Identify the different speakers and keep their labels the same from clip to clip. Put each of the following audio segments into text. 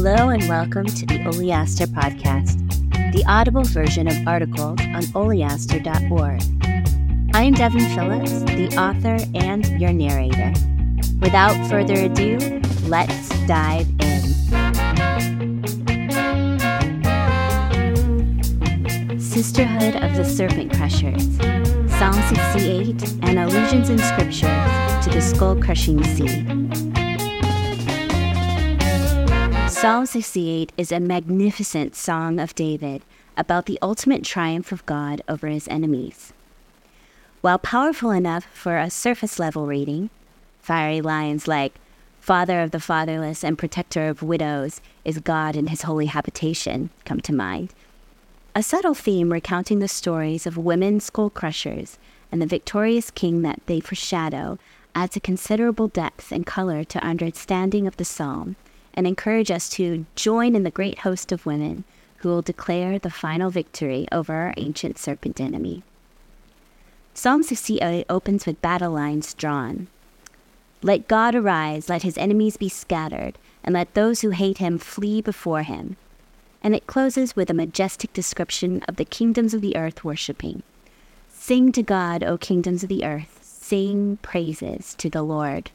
Speaker 1: Hello and welcome to the Oleaster Podcast, the audible version of articles on oleaster.org. I am Devin Phillips, the author and your narrator. Without further ado, let's dive in. Sisterhood of the Serpent Crushers, Psalm 68, and allusions in Scripture to the skull crushing seed. Psalm 68 is a magnificent song of David about the ultimate triumph of God over his enemies. While powerful enough for a surface level reading, fiery lines like, Father of the fatherless and protector of widows is God in his holy habitation come to mind. A subtle theme recounting the stories of women skull crushers and the victorious king that they foreshadow adds a considerable depth and color to understanding of the psalm and encourage us to join in the great host of women who will declare the final victory over our ancient serpent enemy. Psalm 68 opens with battle lines drawn. Let God arise, let his enemies be scattered, and let those who hate him flee before him. And it closes with a majestic description of the kingdoms of the earth worshipping. Sing to God, O kingdoms of the earth, sing praises to the Lord.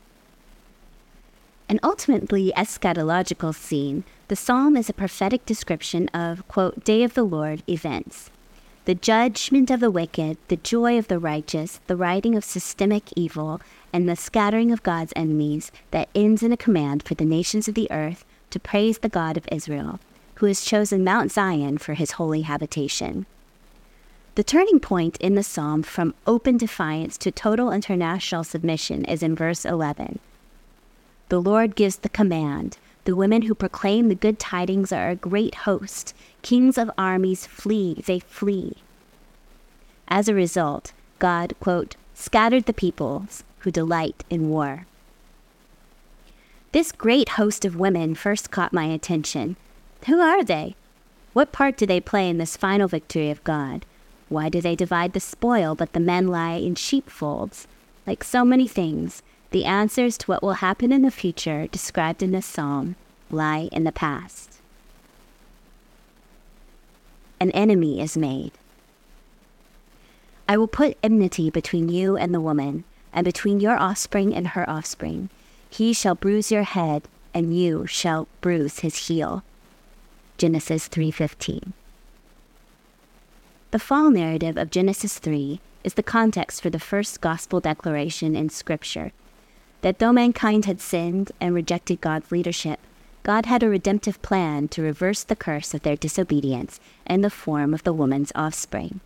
Speaker 1: An ultimately eschatological scene, the psalm is a prophetic description of, quote, day of the Lord events. The judgment of the wicked, the joy of the righteous, the righting of systemic evil, and the scattering of God's enemies that ends in a command for the nations of the earth to praise the God of Israel, who has chosen Mount Zion for his holy habitation. The turning point in the psalm from open defiance to total international submission is in verse 11. The Lord gives the command. The women who proclaim the good tidings are a great host. Kings of armies flee, they flee. As a result, God, quote, scattered the peoples who delight in war. This great host of women first caught my attention. Who are they? What part do they play in this final victory of God? Why do they divide the spoil, but the men lie in sheepfolds? Like so many things, the answers to what will happen in the future described in this psalm lie in the past. An enemy is made. I will put enmity between you and the woman, and between your offspring and her offspring. He shall bruise your head, and you shall bruise his heel. Genesis 3:15. The fall narrative of Genesis 3 is the context for the first gospel declaration in scripture that though mankind had sinned and rejected God's leadership, God had a redemptive plan to reverse the curse of their disobedience in the form of the woman's offspring.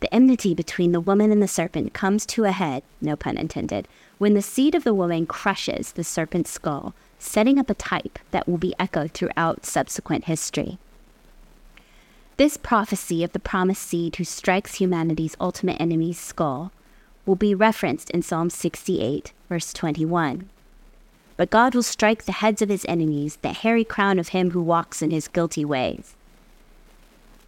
Speaker 1: The enmity between the woman and the serpent comes to a head, no pun intended, when the seed of the woman crushes the serpent's skull, setting up a type that will be echoed throughout subsequent history. This prophecy of the promised seed who strikes humanity's ultimate enemy's skull will be referenced in Psalm 68, verse 21. But God will strike the heads of his enemies, the hairy crown of him who walks in his guilty ways.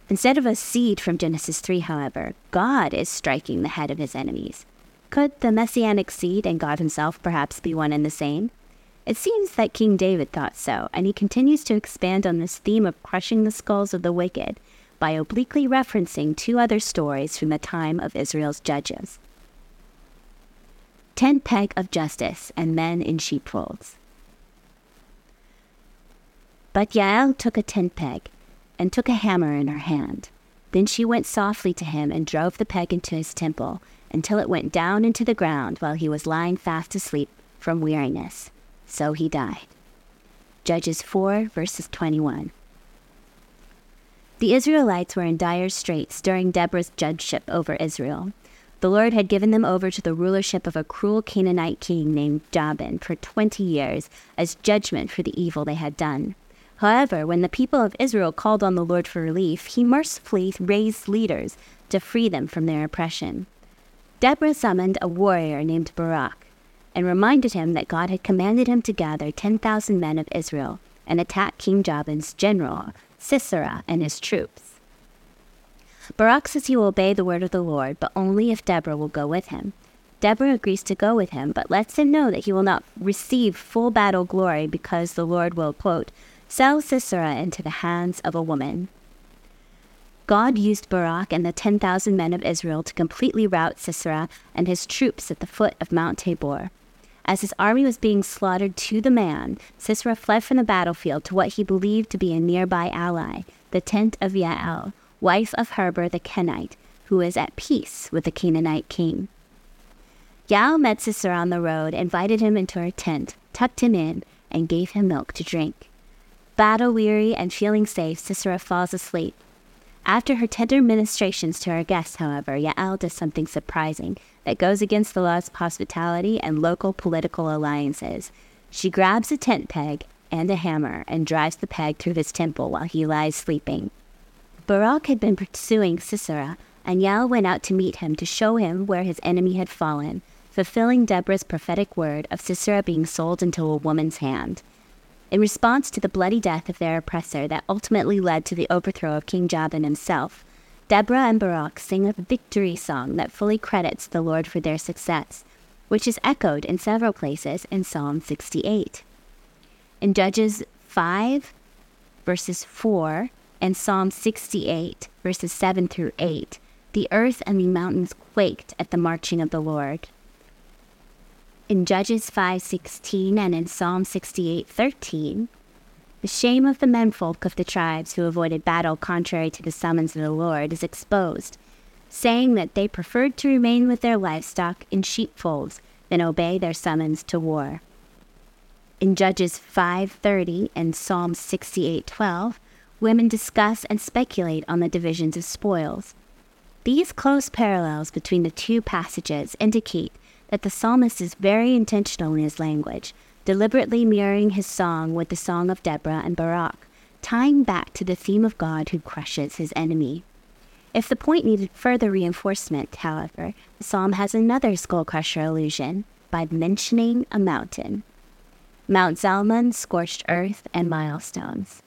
Speaker 1: Instead of a seed from Genesis 3, however, God is striking the head of his enemies. Could the messianic seed and God himself perhaps be one and the same? It seems that King David thought so, and he continues to expand on this theme of crushing the skulls of the wicked by obliquely referencing two other stories from the time of Israel's judges tent peg of justice and men in sheepfolds. But Yael took a tent peg and took a hammer in her hand. Then she went softly to him and drove the peg into his temple until it went down into the ground while he was lying fast asleep from weariness. So he died. Judges 4, verses 21. The Israelites were in dire straits during Deborah's judgeship over Israel. The Lord had given them over to the rulership of a cruel Canaanite king named Jabin for twenty years as judgment for the evil they had done. However, when the people of Israel called on the Lord for relief, he mercifully raised leaders to free them from their oppression. Deborah summoned a warrior named Barak and reminded him that God had commanded him to gather 10,000 men of Israel and attack King Jabin's general, Sisera, and his troops. Barak says he will obey the word of the Lord, but only if Deborah will go with him. Deborah agrees to go with him, but lets him know that he will not receive full battle glory because the Lord will, quote, sell Sisera into the hands of a woman. God used Barak and the 10,000 men of Israel to completely rout Sisera and his troops at the foot of Mount Tabor. As his army was being slaughtered to the man, Sisera fled from the battlefield to what he believed to be a nearby ally, the tent of Yael, wife of Heber the Kenite, who was at peace with the Canaanite king. Yael met Sisera on the road, invited him into her tent, tucked him in, and gave him milk to drink. Battle weary and feeling safe, Sisera falls asleep. After her tender ministrations to her guests, however, Yael does something surprising that goes against the laws of hospitality and local political alliances. She grabs a tent peg and a hammer and drives the peg through his temple while he lies sleeping. Barak had been pursuing Sisera, and Yael went out to meet him to show him where his enemy had fallen, fulfilling Deborah's prophetic word of Sisera being sold into a woman's hand. In response to the bloody death of their oppressor that ultimately led to the overthrow of King Jabin himself, Deborah and Barak sing a victory song that fully credits the Lord for their success, which is echoed in several places in Psalm 68. In Judges 5, verses 4, and Psalm 68, verses 7 through 8, the earth and the mountains quaked at the marching of the Lord in Judges 5:16 and in Psalm 68:13, the shame of the menfolk of the tribes who avoided battle contrary to the summons of the Lord is exposed, saying that they preferred to remain with their livestock in sheepfolds than obey their summons to war. In Judges 5:30 and Psalm 68:12, women discuss and speculate on the divisions of spoils. These close parallels between the two passages indicate that the psalmist is very intentional in his language, deliberately mirroring his song with the song of Deborah and Barak, tying back to the theme of God who crushes his enemy. If the point needed further reinforcement, however, the psalm has another skull crusher allusion by mentioning a mountain Mount Zalmon, scorched earth, and millstones.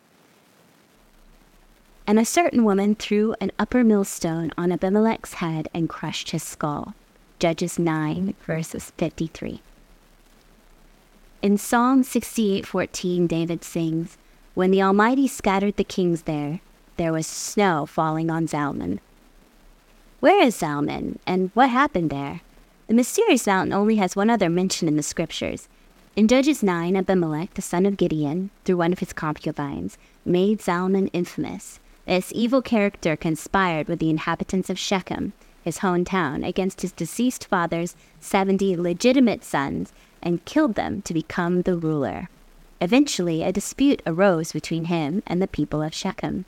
Speaker 1: And a certain woman threw an upper millstone on Abimelech's head and crushed his skull. Judges 9, verses 53. In Psalm 68:14, David sings, When the Almighty scattered the kings there, there was snow falling on Zalmon. Where is Zalmon, and what happened there? The mysterious mountain only has one other mention in the scriptures. In Judges 9, Abimelech, the son of Gideon, through one of his concubines, made Zalmon infamous. This evil character conspired with the inhabitants of Shechem his hometown, against his deceased father's 70 legitimate sons and killed them to become the ruler. Eventually, a dispute arose between him and the people of Shechem.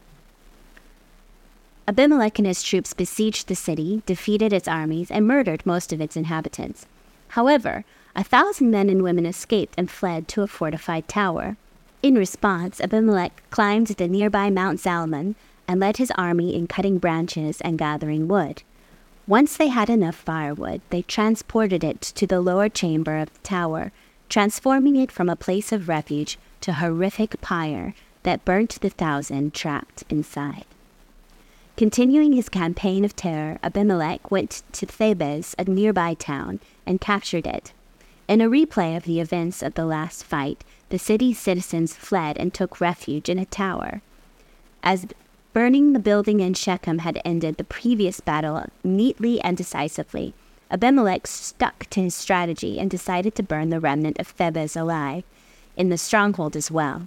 Speaker 1: Abimelech and his troops besieged the city, defeated its armies, and murdered most of its inhabitants. However, a thousand men and women escaped and fled to a fortified tower. In response, Abimelech climbed the nearby Mount Zalmon and led his army in cutting branches and gathering wood. Once they had enough firewood, they transported it to the lower chamber of the tower, transforming it from a place of refuge to horrific pyre that burnt the thousand trapped inside. Continuing his campaign of terror, Abimelech went to Thebez, a nearby town, and captured it. In a replay of the events of the last fight, the city's citizens fled and took refuge in a tower. As Burning the building in Shechem had ended the previous battle neatly and decisively. Abimelech stuck to his strategy and decided to burn the remnant of Thebez alive, in the stronghold as well.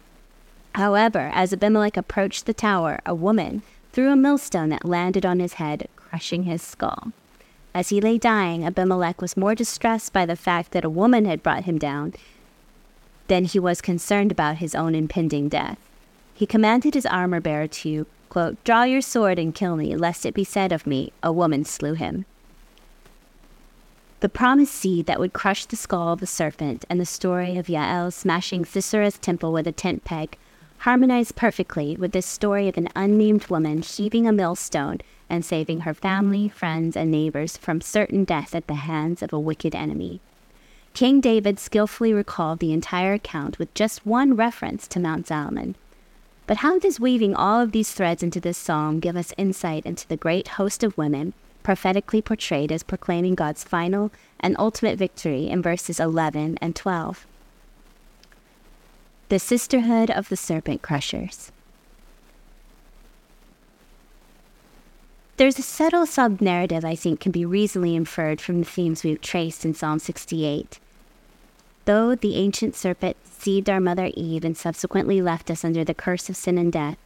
Speaker 1: However, as Abimelech approached the tower, a woman threw a millstone that landed on his head, crushing his skull. As he lay dying, Abimelech was more distressed by the fact that a woman had brought him down than he was concerned about his own impending death. He commanded his armor bearer to quote, Draw your sword and kill me, lest it be said of me, a woman slew him. The promised seed that would crush the skull of the serpent and the story of Yael smashing Sisera's temple with a tent peg harmonized perfectly with this story of an unnamed woman heaving a millstone and saving her family, friends, and neighbors from certain death at the hands of a wicked enemy. King David skillfully recalled the entire account with just one reference to Mount Zalmon, but how does weaving all of these threads into this psalm give us insight into the great host of women prophetically portrayed as proclaiming God's final and ultimate victory in verses 11 and 12? The Sisterhood of the Serpent Crushers. There's a subtle sub narrative I think can be reasonably inferred from the themes we've traced in Psalm 68. Though the ancient serpent deceived our mother Eve and subsequently left us under the curse of sin and death,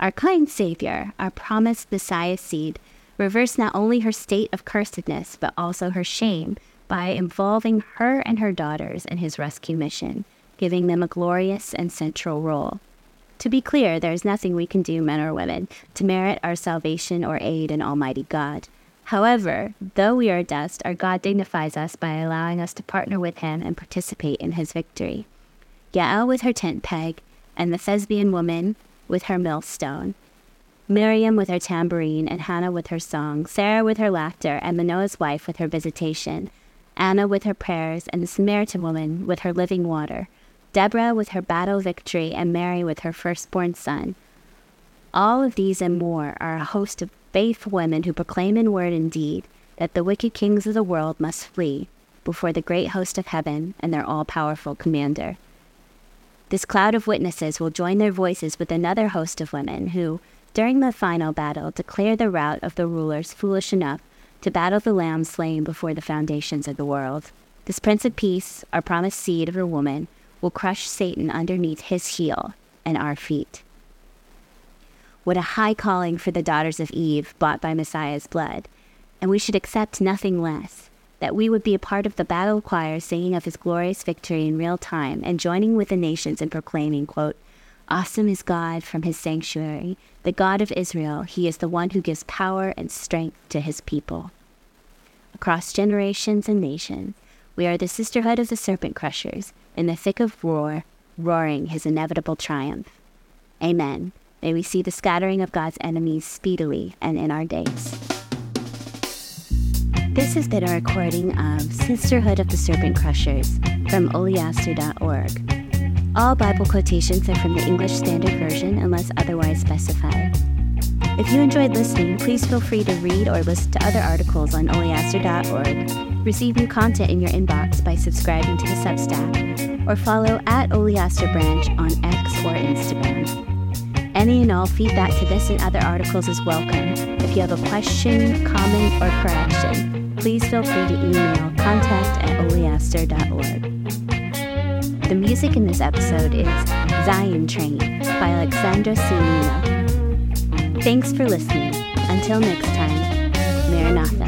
Speaker 1: our kind Savior, our promised Messiah seed, reversed not only her state of cursedness, but also her shame by involving her and her daughters in his rescue mission giving them a glorious and central role. To be clear, there is nothing we can do, men or women, to merit our salvation or aid in Almighty God. However, though we are dust, our God dignifies us by allowing us to partner with Him and participate in His victory. Yael with her tent peg, and the Thespian woman with her millstone, Miriam with her tambourine, and Hannah with her song, Sarah with her laughter, and Manoah's wife with her visitation, Anna with her prayers, and the Samaritan woman with her living water. Deborah with her battle victory, and Mary with her firstborn son. All of these and more are a host of faithful women who proclaim in word and deed that the wicked kings of the world must flee before the great host of heaven and their all powerful commander. This cloud of witnesses will join their voices with another host of women who, during the final battle, declare the rout of the rulers foolish enough to battle the lamb slain before the foundations of the world. This Prince of Peace, our promised seed of a woman, will crush Satan underneath his heel and our feet. What a high calling for the daughters of Eve, bought by Messiah's blood, and we should accept nothing less that we would be a part of the battle choir singing of his glorious victory in real time and joining with the nations in proclaiming, quote, Awesome is God from his sanctuary, the God of Israel. He is the one who gives power and strength to his people. Across generations and nations, we are the sisterhood of the serpent crushers, in the thick of war, roaring his inevitable triumph. Amen. May we see the scattering of God's enemies speedily and in our days. This has been a recording of Sisterhood of the Serpent Crushers from oleaster.org. All Bible quotations are from the English Standard Version unless otherwise specified. If you enjoyed listening, please feel free to read or listen to other articles on oleaster.org, receive new content in your inbox by subscribing to the Substack, or follow at Oleaster Branch on X or Instagram. Any and all feedback to this and other articles is welcome. If you have a question, comment, or correction, please feel free to email contact at oleaster.org. The music in this episode is Zion Train by Alexandra Cianino. Thanks for listening. Until next time, Maranatha.